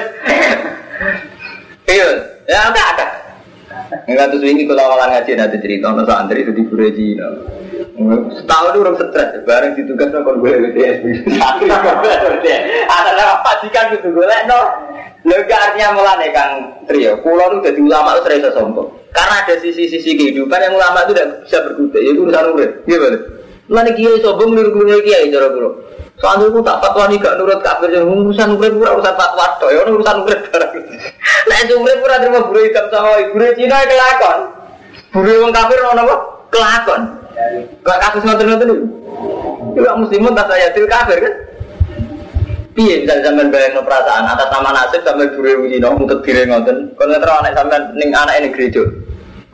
iya ya ada ada Enggak tuh ini kalau awalan ngaji nanti cerita nasa santri itu di gereja setahun itu orang stres bareng ditugas no kon gue BTS ada apa majikan gitu gue no lo artinya mulane kang trio pulau itu jadi ulama itu serasa sombong karena ada sisi-sisi kehidupan yang ulama itu tidak bisa berkutik itu urusan urut gimana Mana kiai sombong niru-niru kiai cara pulau Soalnya aku tak fatwa nih gak nurut kafir yang urusan urip pura urusan fatwa toh ya urusan urip barang. Nah itu urip pura terima buru hitam sama buru Cina kelakon. Buru yang kafir ono apa? Kelakon. Gak kasus ngoten ngoten itu. Juga muslimun tak saya til kafir kan. Piye bisa sampean bayang perasaan atas nama nasib sampai buru no untuk diri ngoten. Nggak terlalu anak sampean ning anak ini gereja.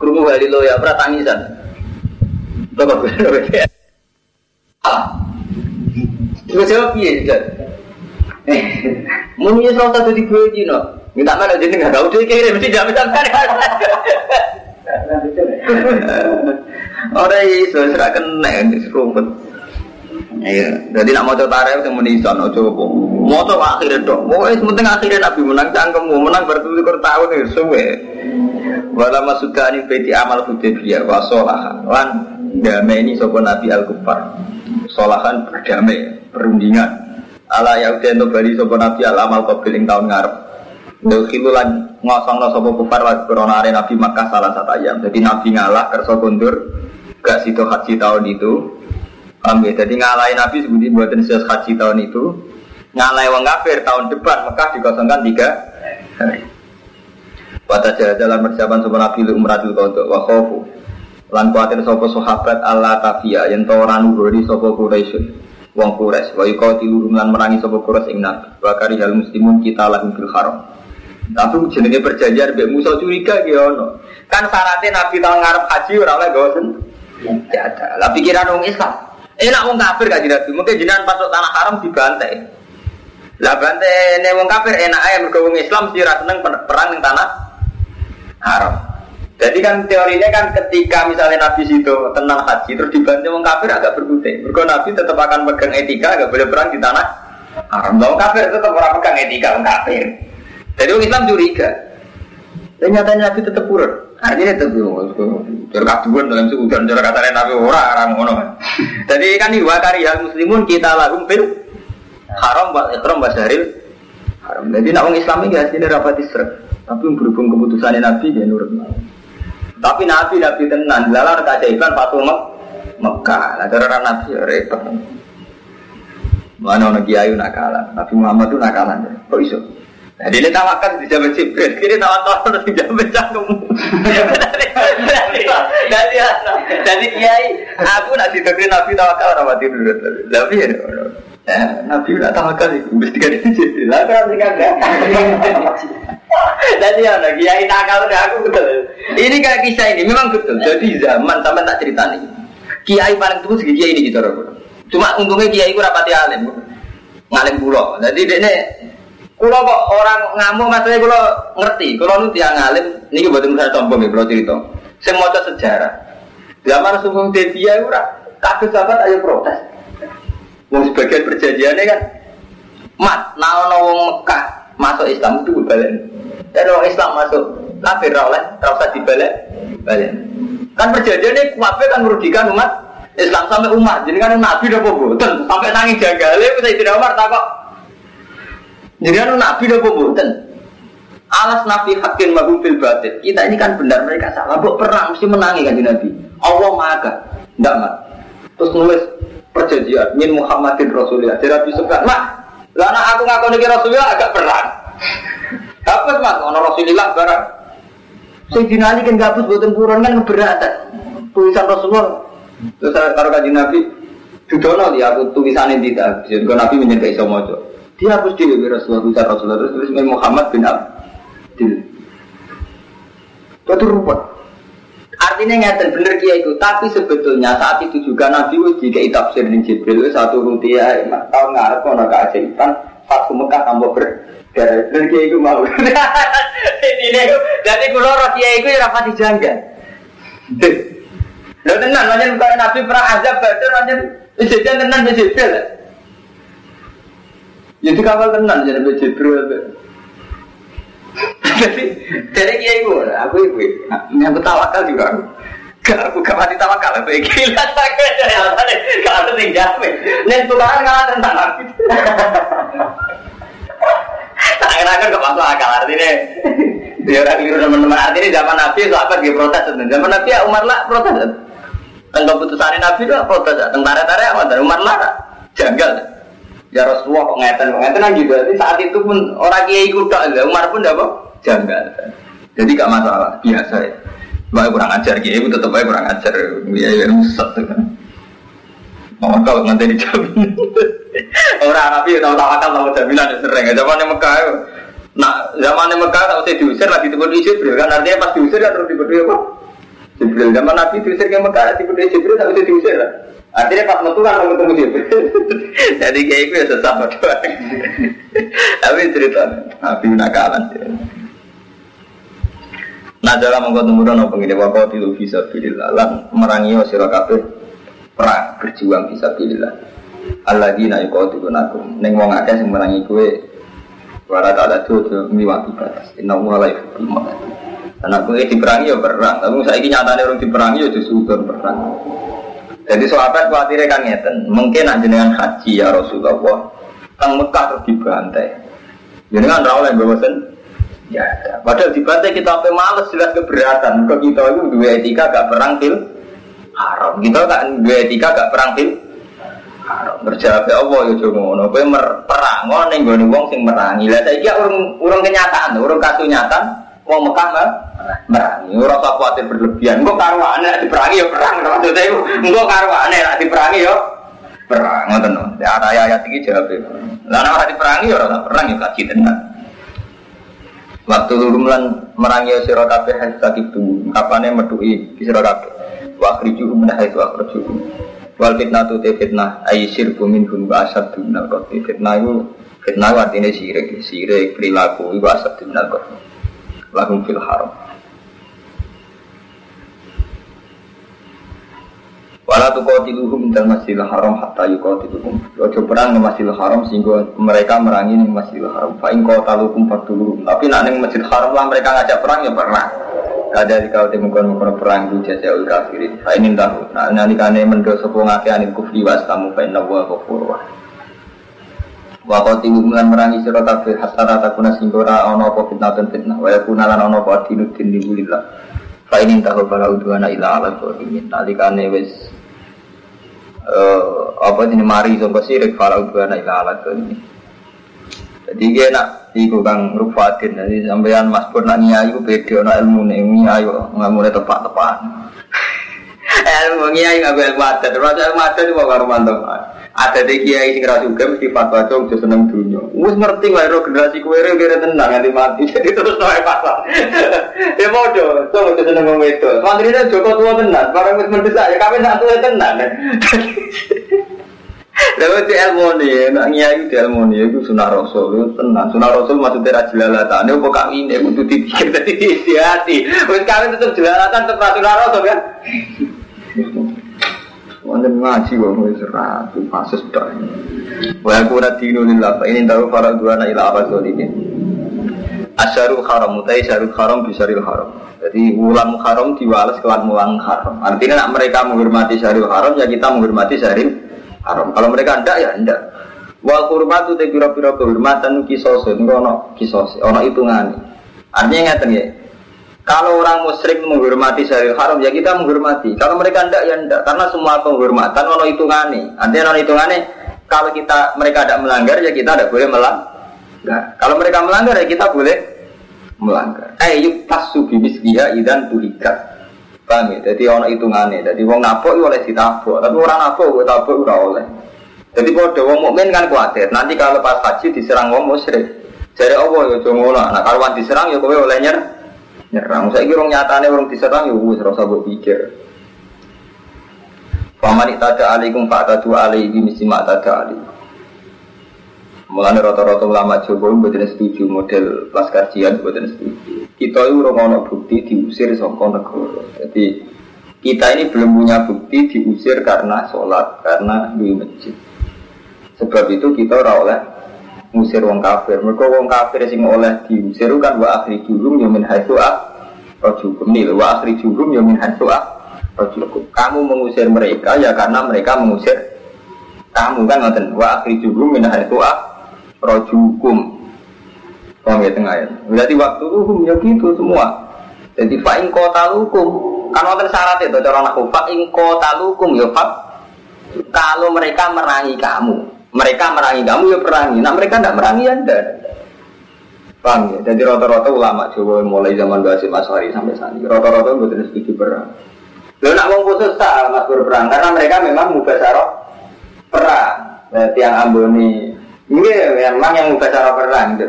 Kerumuh kali lo ya, berat tangisan. Bapak gue Ah. Terus jawab piye juga. Eh, muni salah satu di gue no. Minta mana jadi nggak tahu dia kirim mesti jam sampai. Orang iso serahkan nek serumpet. Iya, jadi nak mau coba tarik yang menisan, mau coba. Mau coba akhirnya dong. Mau es penting akhirnya nabi menang cangkemmu, menang bertutur tahun nih, suwe. Wala masuka ini beti amal hudaybiyah wa sholah lan damai ini sopo nabi al kufar. Sholahan berdamai, perundingan. Ala ya udah untuk bali sopo nabi al amal qabil ing tahun ngarep. Ngosong no sopo kufar wa corona nabi Makkah salah satu ayam. Jadi nabi ngalah kerso kondur gak situ haji tahun itu Paham ya? Jadi ngalahin Nabi sebuti buatan sesuatu haji tahun itu Ngalai wong kafir tahun depan Mekah dikosongkan tiga hari Wata jalan persiapan sopan Nabi lu umratul kodok wa khofu Lan kuatir sopo sahabat Allah tafiyah Yang tawaran ururi sopo Quraisyun Wong Quraisy wa yuqatilu lan merangi sopo Quraisy ing Nabi Wa hal muslimun kita lahum fil haram tapi jenenge perjanjian Mbak Musa curiga ki. Kan syaratnya Nabi tahun ngarep haji ora oleh gosen. Ya ada. Lah pikiran wong Islam. Enak wong kafir gak Nabi. Mungkin jenengan masuk tanah haram dibantai. Lah bantai nih wong kafir enak aja mergo Islam sih seneng perang di tanah haram. Jadi kan teorinya kan ketika misalnya Nabi situ tenang haji terus dibantai wong kafir agak berkutik. Mergo Nabi tetap akan pegang etika gak boleh perang di tanah haram. Wong kafir tetap orang pegang etika wong kafir. Jadi wong Islam curiga. Dan nyatanya Nabi tetap purur. Artinya itu cara kaduan dalam seudan cara kata Nabi orang orang ngono. (laughs) Jadi kan dua karya muslimun kita lagu fil haram buat ikram basaril haram. Jadi nak orang Islam ini hasilnya rapat isra. Tapi berhubung keputusan Nabi dia nurut. Tapi Nabi Nabi tenan, lalar keajaiban Fatul Mek Mekah. Nah cara Nabi ya repot. Mana orang kiai nakalan, Nabi Muhammad itu nakalan. Kok iso? Jadi ini tawakan di zaman Jibril, kini tawakan di zaman cangkemmu. Jadi jadi kiai, aku nak didokterin Nabi tawakal orang mati dulu. Tapi ya, Nabi nak tawakal itu mesti kan itu Jibril. Lah kan Jadi ya, kiai nakal aku betul. Ini kayak kisah ini memang betul. Jadi zaman sampai tak cerita nih. Kiai paling tua segi kiai ini gitu. Cuma untungnya kiai itu rapati alim, ngalim pulau. Jadi dia Kulo kok orang ngamuk maksudnya kulo ngerti, kulo nu tiang ngalim niki mboten saya sombong ya kulo cerita. Sing maca sejarah. Zaman Sugeng Devia ora kabeh sahabat ayo protes. Wong sebagian perjanjiannya kan mat ono wong Mekah masuk Islam itu balik. Dan orang Islam masuk kafir oleh ra usah dibalik. Balik. Kan perjanjiannya kuwabe kan merugikan umat Islam sampai umat. Jadi kan Nabi udah boboten sampai nangis jagale bisa tidak Umar takok jadi anu nabi nopo boten. Alas nabi hakim mahum fil batin. Kita ini kan benar mereka salah. Buk perang mesti menangi kan nabi. Allah maha Tidak mat. Terus nulis perjanjian min Muhammadin Rasulullah. Jadi Nabi suka. Mak, lana aku ngaku nih Rasulullah agak perang. Apa mas? Ono Rasulullah barang. Sing dinali kan gabus buatan kurang kan keberatan. Tulisan Rasulullah. Terus taruh kaji Nabi. Dudono dia aku tulisannya tidak. Jadi Nabi menyertai semua dia harus di Rasulullah, bisa Rasulullah terus tulis Muhammad bin Abdul. Itu rupa. Artinya ngeten bener kia itu, tapi sebetulnya saat itu juga Nabi wis jika tafsir di Jibril satu rupiah tahun ngarep kono keajaiban satu Mekah tambah ber bener kia itu mau. Ini (laughs) jadi kalau roh kia itu ya rapat dijangga. Lalu tenan, nanya bukan Nabi perang azab, berarti nanya Ijazah tenan Jibril. Ya kapal tenan jadi Jibril. Jadi dari kiai gue, aku ibu, yang bertawakal juga. Gak aku gak mati tawakal, apa gila tak dari alasan kalau ada yang jamin. Nen Tuhan ngalah tentang aku. Tak kira-kira gak masuk akal artinya. Dia orang keliru teman-teman artinya zaman Nabi sahabat dia protes, zaman Nabi ya Umar lah protes. Tentang keputusan Nabi itu protes, tentang tarik-tarik apa? Umar lah janggal. Ya Rasulullah kok ngeten kok ngeten berarti saat itu pun orang kiai kuda Umar pun apa janggal. Jadi gak masalah biasa ya. Baik kurang ajar kiai itu tetap baik kurang ajar ya ya rusak tuh kan. Tawakal nanti dijamin. Orang Nabi tahu tawakal tahu jaminan sering. Zaman Mekah Nah, zaman Mekah tak usah diusir lagi tiba Jibril kan artinya pas diusir kan terus tiba apa? Jibril. Zaman Nabi diusir ke Mekah tiba Jibril tak usah diusir lah. Artinya pas metu kan ketemu Jibril. (laughs) Jadi kayak itu ya sesat doang. Tapi cerita Nabi nakalan. Nah dalam mengkotu mudah nopo ini waktu itu bisa pilih lan merangi sira kabeh perang berjuang bisa pilih lah. Allah di naik kau tuh naku, neng wong akeh sing merangi kue Wala ta'ala tuh miwati batas Inna la yuhibbul Dan aku ini diperangi ya perang Tapi saya ini nyatanya orang diperangi ya justru perang Jadi sahabat khawatirnya kan ngeten Mungkin nak jenengan haji ya Rasulullah. Tang Mekah terus dibantai. Jenengan rawol yang bosan Ya ada. Padahal dibantai kita sampai males jelas keberatan. Kalau kita itu dua etika gak perang fil? Haram. Kita kan dua etika gak perang fil? Haram. Berjawab ya Allah ya jomo ngono. Kowe perang. Ning gone wong sing merangi. Lah saiki urung urung kenyataan, urung kasunyatan wong Mekah mah merangi. Ora usah kuwatir berlebihan. Engko karwane nek diperangi ya perang maksudnya iku. Engko karwane nek diperangi ya perang ngoten no. Ya ayat iki jawab. Lah nek ora diperangi ya ora perang ya kaji tenan. Waktu lulum lan merangi sira kabeh sakit tu. Kapane metuki sira kabeh. Wa akhriju min haitsu akhrajukum. Wal fitnah tu fitnah ayi syirku minhum wa asad minal qatli. Fitnah itu fitnah artinya sirik, sirik perilaku itu asad minal qatli. Lahum fil haram. Wala tu qatiluhum dal masjidil haram hatta yuqatiluhum. Ojo perang di masjidil haram sehingga mereka merangi di masjidil haram. Fa in qataluhum fatuluhum. Tapi nak ning masjidil haram lah mereka ngajak perang ya perang. Kada di kau temu kono kono perang di jasa ul kafirin. Fa ini tahu. Nah nanti kane mendo sepo ngake anil kufri was kamu fa inna wa ghafur wa. Wa qatilu mulan merangi sira kabeh hasara takuna singgora ana apa fitnah fitnah wa yakuna lan ana apa dinu din lillah. Fa ini tahu fala udwana ila ala zalimin. Nanti kane wis eh apa ini mari sangka sirik fala udwana ila ala zalimin. Jadi dia nak iku kang rufatin jadi sampean Mas Pur nak nyai iku beda nak ilmu nih nyai nggak mulai tepat-tepat. (laughs) ilmu nyai nggak ilmu adat, terus ilmu adat itu baru mantap. Ada di kiai sing ra juga mesti fatwa cung seneng dunia. Wis ngerti wae ro generasi kowe re kira tenang nganti mati. (laughs) Jadi terus wae pasal. Ya modo, cung seneng wong wedok. Mantrine Joko tua tenan, barang wis mendesak ya kawin sak tuwa tenan. (laughs) Lalu di ilmu nih, nak nyai di ilmu itu sunnah rasul, itu tenang. Sunnah rasul maksudnya rajin lalatan, itu kok kawin ini, itu dipikir tadi di hati. Wes kawin tetap jelalatan, tetap sunnah rasul kan? (laughs) Wonten ngaji wong wis ratu pasus tok. Wa aku ora dinu lillah fa ini tahu para dua na ila apa ini. Asyarul haram utai syarul haram bisaril haram. Jadi wulan haram diwales kelan mulang haram. Artinya nak mereka menghormati syarul haram ya kita menghormati syaril haram. Kalau mereka ndak ya ndak. Wal hurmatu te pira-pira kehormatan kisos ngono kisos ono hitungane. Artinya ngeten ya. Kalau orang musyrik menghormati syaril haram ya kita menghormati. Kalau mereka ndak ya ndak karena semua penghormatan ono hitungane. Artinya ono hitungane kalau kita mereka tidak melanggar ya kita tidak boleh melanggar. Kalau mereka melanggar ya kita boleh melanggar. Eh yuk tasu bibis dia idan tuhikat. Paham ya? Jadi ono hitungane. Jadi wong nabok itu oleh ditabok, tapi orang nabok gue tabok ora oleh. Jadi kalau wong mukmin kan khawatir. Nanti kalau pas haji diserang wong musyrik, jadi Allah ya ngono. Nah kalau diserang ya kowe oleh nyerang. Saya kira nyatane orang diserang ya wis rasa mbok pikir. Paman tada alaikum fa'tadu alaihi misi ma tada alaikum. Mulane rata-rata ulama Jawa mboten setuju model laskar jihad mboten setuju. Kita itu ora bukti diusir saka negara. Jadi kita ini belum punya bukti diusir karena sholat, karena di masjid. Sebab itu kita ora oleh ngusir wong kafir. Mereka wong kafir sing oleh diusir kan wa akhri jurum ya min haitsu rajukum. Nil wa akhri jurum ya min haitsu rajukum. Kamu mengusir mereka ya karena mereka mengusir kamu kan ngoten. Wa akhri jurum min haitsu rojukum Paham ya tengah ya. Berarti waktu hukum ya gitu semua. Jadi fa'in kota hukum Kan wonten syarat itu cara anak fa'in kota hukum ya fa Kalau mereka merangi kamu Mereka merangi kamu ya perangi Nah mereka tidak merangi ya tidak Paham ya? Jadi rata-rata ulama Jawa mulai zaman Basim Aswari sampai saat ini Rata-rata nggak setuju perang Lalu nak mau khusus tak mas berperang Karena mereka memang mubasarah perang. Nah, tiang Amboni. Ini memang yang muka cara perang itu.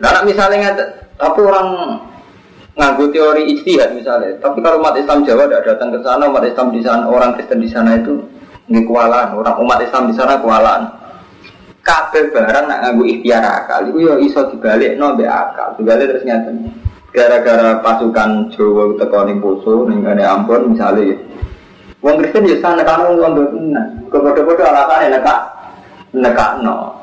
Nah, misalnya tapi orang nganggu teori istihad misalnya. Tapi kalau umat Islam Jawa tidak datang ke sana, umat Islam di sana, orang Kristen di sana itu nggak kualan. Orang umat Islam di sana kualan. Kabel barang nak nganggu ikhtiar akal. Itu ya iso dibalik no be akal. Dibalik terus nyata. Gara-gara pasukan Jawa tekoning poso, ning Ambon misalnya. Wong Kristen ya sana kan wong tenan. Kepada-pada alasannya nekak nekak no.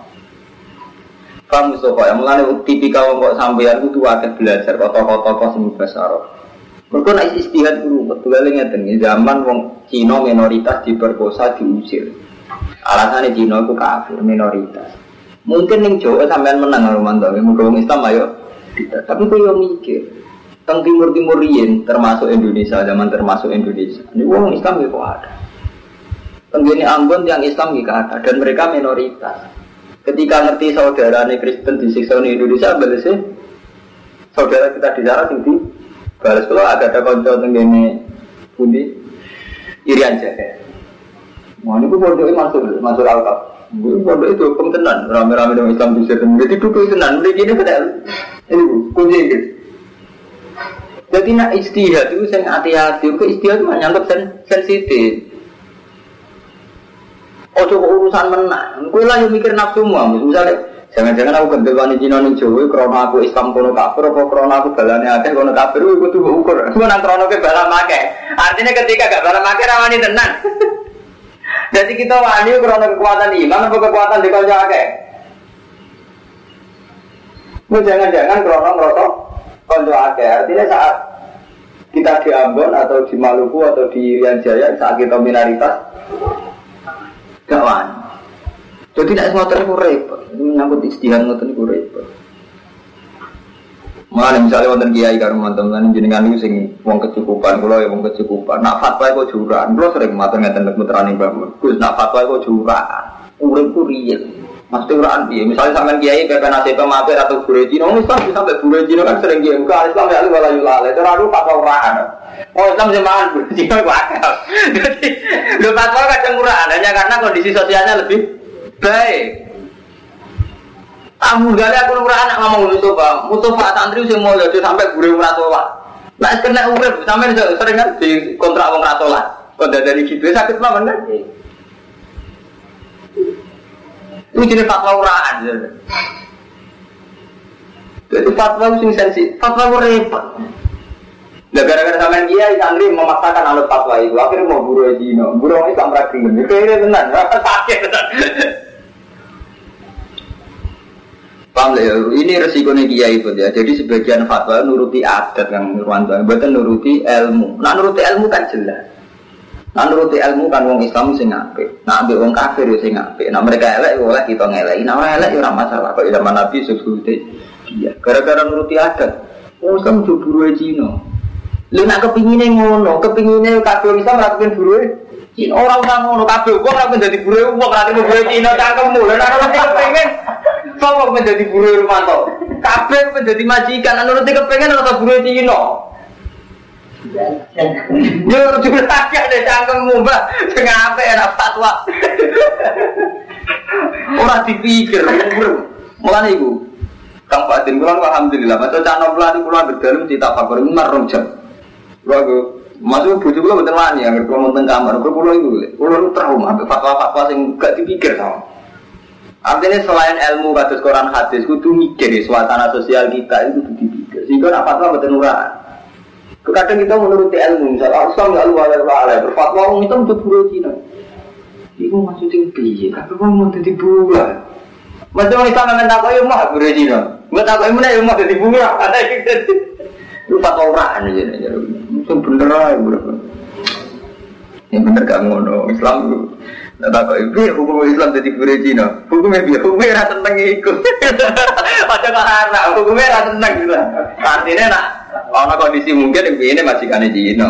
Kamu Mustafa yang mulai tipikal wong kok sampeyan kudu akeh belajar kota-kota sing basaro. Mergo nek istihad guru betul ngeten zaman wong Cina minoritas diperkosa diusir. Alasannya Cina itu kafir minoritas. Mungkin yang Jawa sampean menang mantap, muga wong Islam ayo. Tapi kok yo mikir, teng timur timur yen termasuk Indonesia zaman termasuk Indonesia. Ini wong Islam kok ada. Tenggini Ambon yang Islam gak ada dan mereka minoritas. Ketika ngerti saudara nih Kristen disiksa di Indonesia, balasnya saudara kita di sana tinggi. Balas kalau ada ada konco tenggini pundi Irian Jahe. Mau ini pun pondoknya masuk masuk alkap. Gue pondok itu tenan, rame-rame dengan Islam di sini. Jadi duduk tenan, jadi ini kita ini kunci ini. Jadi nak istihad itu saya hati-hati, ke istihad itu nyantap sensitif. Oh coba urusan menang. Kue lah yang mikir nafsu mu. Misalnya jangan-jangan aku kendel wani Cina ning Jawa krana aku Islam kono kafir apa krana aku balane akeh kono kafir iku kudu ukur. (laughs) Ku nang krana ke balan make. Artinya ketika gak balan make rawani tenan. (laughs) Jadi kita wani krana kekuatan iman apa kekuatan di kanca akeh. Lu jangan-jangan krana ngrasa kanca akeh. Artinya saat kita di Ambon atau di Maluku atau di Rian Jaya saat kita minoritas gak wani. Jadi semua itu repot. Ini menyangkut istihad ngoten itu repot. Mana misalnya wonten kiai karo teman-teman jenengan niku sing wong kecukupan, kula ya wong kecukupan. Nak fatwa kok jurang, kula sering matur ngeten nek putrane Mbah Gus nak fatwa kok jurang. Uripku riyen. Mesti uraan piye? Misalnya sampean kiai pepe nasib mampir atau gure Cina, wong Islam sampai gure Cina kan sering kiai muka Islam ya wala yulale. Terus fatwa uraan. Oh Islam sih mangan gure Cina kok akal. (laughs) Jadi fatwa kadang uraan hanya karena kondisi sosialnya lebih baik. Kamu gak aku ora anak ngomong Pak. Pak santri sing mulya sampai gure ora tolak. Lah kena urip sampe sering kan di kontrak wong ora tolak. Kok dari gitu sakit mawon kan? Itu jenis fatwa uraan. Jadi fatwa sing sensi, fatwa repot. Nah, gara-gara sampean kiai santri memaksakan anut fatwa itu, akhirnya mau buru Cina, buru ini gak meraging, kayaknya tenan, (laughs) sakit Paham ya? Ini resikonya kiai itu ya. Jadi sebagian fatwa nuruti adat yang Nurwanto, bukan nuruti ilmu. Nah nuruti ilmu kan jelas. Nah nuruti ilmu kan wong Islam sing apik. Nah ambil wong kafir sing apik. Nah mereka elek oleh kita ngelek. Nah orang elek ora masalah. Kok zaman Nabi sesuatu iya. Gara-gara nuruti adat. Wong Islam buru Cina. Lu nak kepinginnya ngono, kepinginnya kafir bisa melakukan buru Cina. Orang orang ngono kafir, gua ora menjadi buru wong ora buru Cina cangkemmu. Nek kepingin Sopo menjadi guru Rumanto? Kabeh menjadi majikan, nanti kepengen atau guru Cina. Yo tak ada cangkemmu, Mbak. Sing apik enak fatwa. Ora dipikir, mulane iku. Kang Pak Din kula alhamdulillah, maca cak nom lan kula berdalem cita fakir marung jam. Kula Masuk kula mboten wani, anggere kula wonten kamar, kula iku. Kula trauma fatwa-fatwa sing gak dipikir sama. Artinya selain ilmu kados Quran hadis, kudu mikir ya, suasana sosial kita itu kudu dipikir. Sehingga apa fatwa betul nurah. Kadang kita menuruti ilmu, misalnya Islam ya Allah ya Allah berfatwa orang itu untuk buru Cina. Ibu maksudnya piye? Tapi kamu mau jadi buah. Masih orang Islam yang tak kau mau buru Cina. Gue tak kau mana yang mau jadi buah. Ada gitu. Lu fatwa orang aja nih. Itu bener aja berapa. Yang bener gak ngono Islam Nah, tak kok ibu hukum Islam jadi guru Cina. Hukumnya biar hukumnya rasa tentang ikut. Pada (laughs) karena hukumnya rasa tentang gitu. Artinya nak orang kondisi mungkin ibu ini masih kan Cina.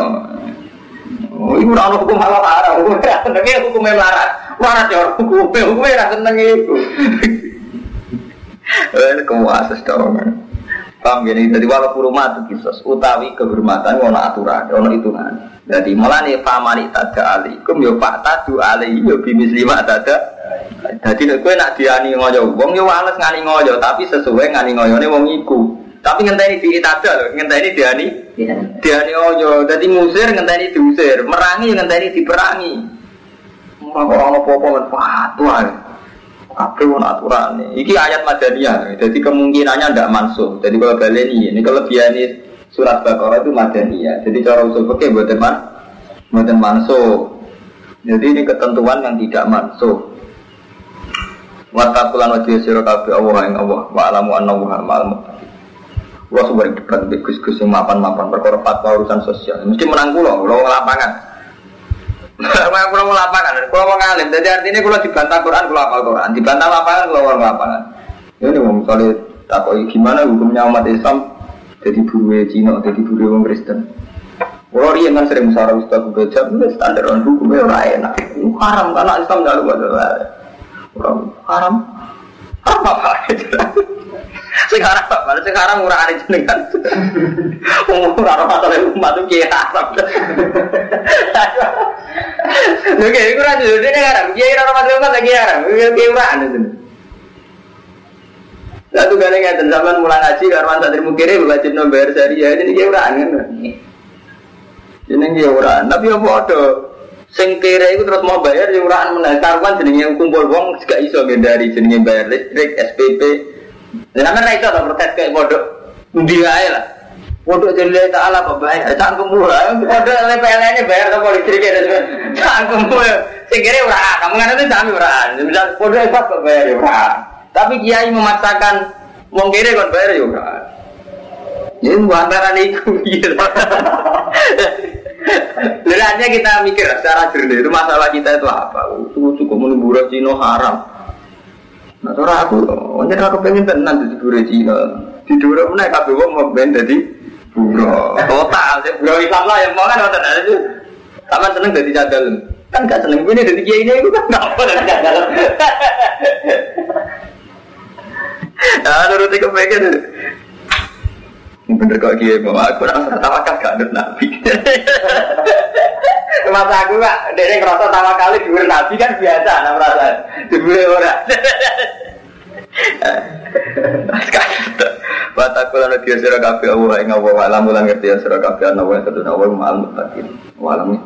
Oh, ibu orang hukum halal haram, hukumnya tapi hukumnya melarat. Sih orang hukumnya hukumnya rasa tentang itu. (laughs) Eh, kamu dong. Paham gini, jadi walau kuruma itu kisos utawi kehormatan ono aturan, ono hitungan. Jadi malah nih famani tada alikum yo pak tadu alaihi yo bimis lima tada. Jadi nek kowe nak diani ngoyo wong yo wales ngani ngoyo tapi sesuai ngani ngoyone wong iku. Tapi ngenteni di tada lho, ngenteni diani. Diani ngoyo. Jadi musir ngenteni diusir, merangi ngenteni diperangi. Ora ono apa-apa men fatwa. Kabeh ono aturane. Iki ayat Madaniyah. Jadi kemungkinannya ndak mansuh. Jadi kalau baleni ini kelebihan ini surat Baqarah itu Madaniyah. Jadi cara usul fikih buatan man, buatan mansuh. Jadi ini ketentuan yang tidak mansuh. Watakulan wajib sira kabeh Allah yang Allah wa alamu anna wa ma'al. Wah sebagai debat di gus-gus yang mapan-mapan perkara urusan sosial. Mesti menang kulo, kulo lapangan. (laughs) Kulo mau lapangan, kulo mau ngalim. Jadi artinya kulo dibantah Quran, kulo apal Quran. Dibantah lapangan, kulo mau lapangan. Ini mau misalnya takoi gimana hukumnya umat Islam jadi buruh Cina, jadi buruh orang Kristen. Kalau dia kan sering musara ustaz belajar, ini standar orang hukumnya orang enak. Ini haram karena Islam nggak lupa Orang haram, haram apa? Sekarang apa? Sekarang murah hari jenengan. Umur haram atau umat itu kiai haram. Oke, itu dulu dia haram. Kiai haram atau umat lagi haram. Kiai murah itu. Satu kali ngeten zaman mulai ngaji karwan santri mukire wajib nomor syariah jadi kiai ora kan. Ini kiai ora, tapi apa ada sing kere itu terus mau bayar yang ora meneh karuan jenenge kumpul wong gak iso ngendari jenenge bayar listrik, SPP. Kan ra iso ta protes kayak bodoh. Ndi ae lah. Bodoh jadi taala apa bayar cangkem murah. PLN ini bayar apa listrik ya cangkem murah. Sing kere ora, kamu kan itu jami ora. Misal hebat kok bayar ya ora. Tapi kiai memaksakan wong kiri kon bayar ya ora. Ya antara niku gitu. Lalu kita mikir secara jernih itu masalah kita itu apa? Itu cukup menunggu Cina haram. Nah, cara aku, hanya aku pengen tenang di buruh Cina. Di dua mana kabeh mau ben jadi buruh. Total, buruh Islam lah yang mau kan ngoten aja. Taman seneng jadi cadal. Kan gak seneng ini jadi kiai ini itu kan gak apa jadi cadal. Nah, nuruti kepengen. Bener kok kiai mau aku rasa tawakal gak ada nabi. (laughs) Masa aku pak, dia ngerasa tawakal di nabi kan biasa, nah merasa di orang. Bataku lalu dia sira kabeh Allah ing Allah alam lan ngerti sira kabeh ana wa satuna wa ma'al muttaqin. Wa alam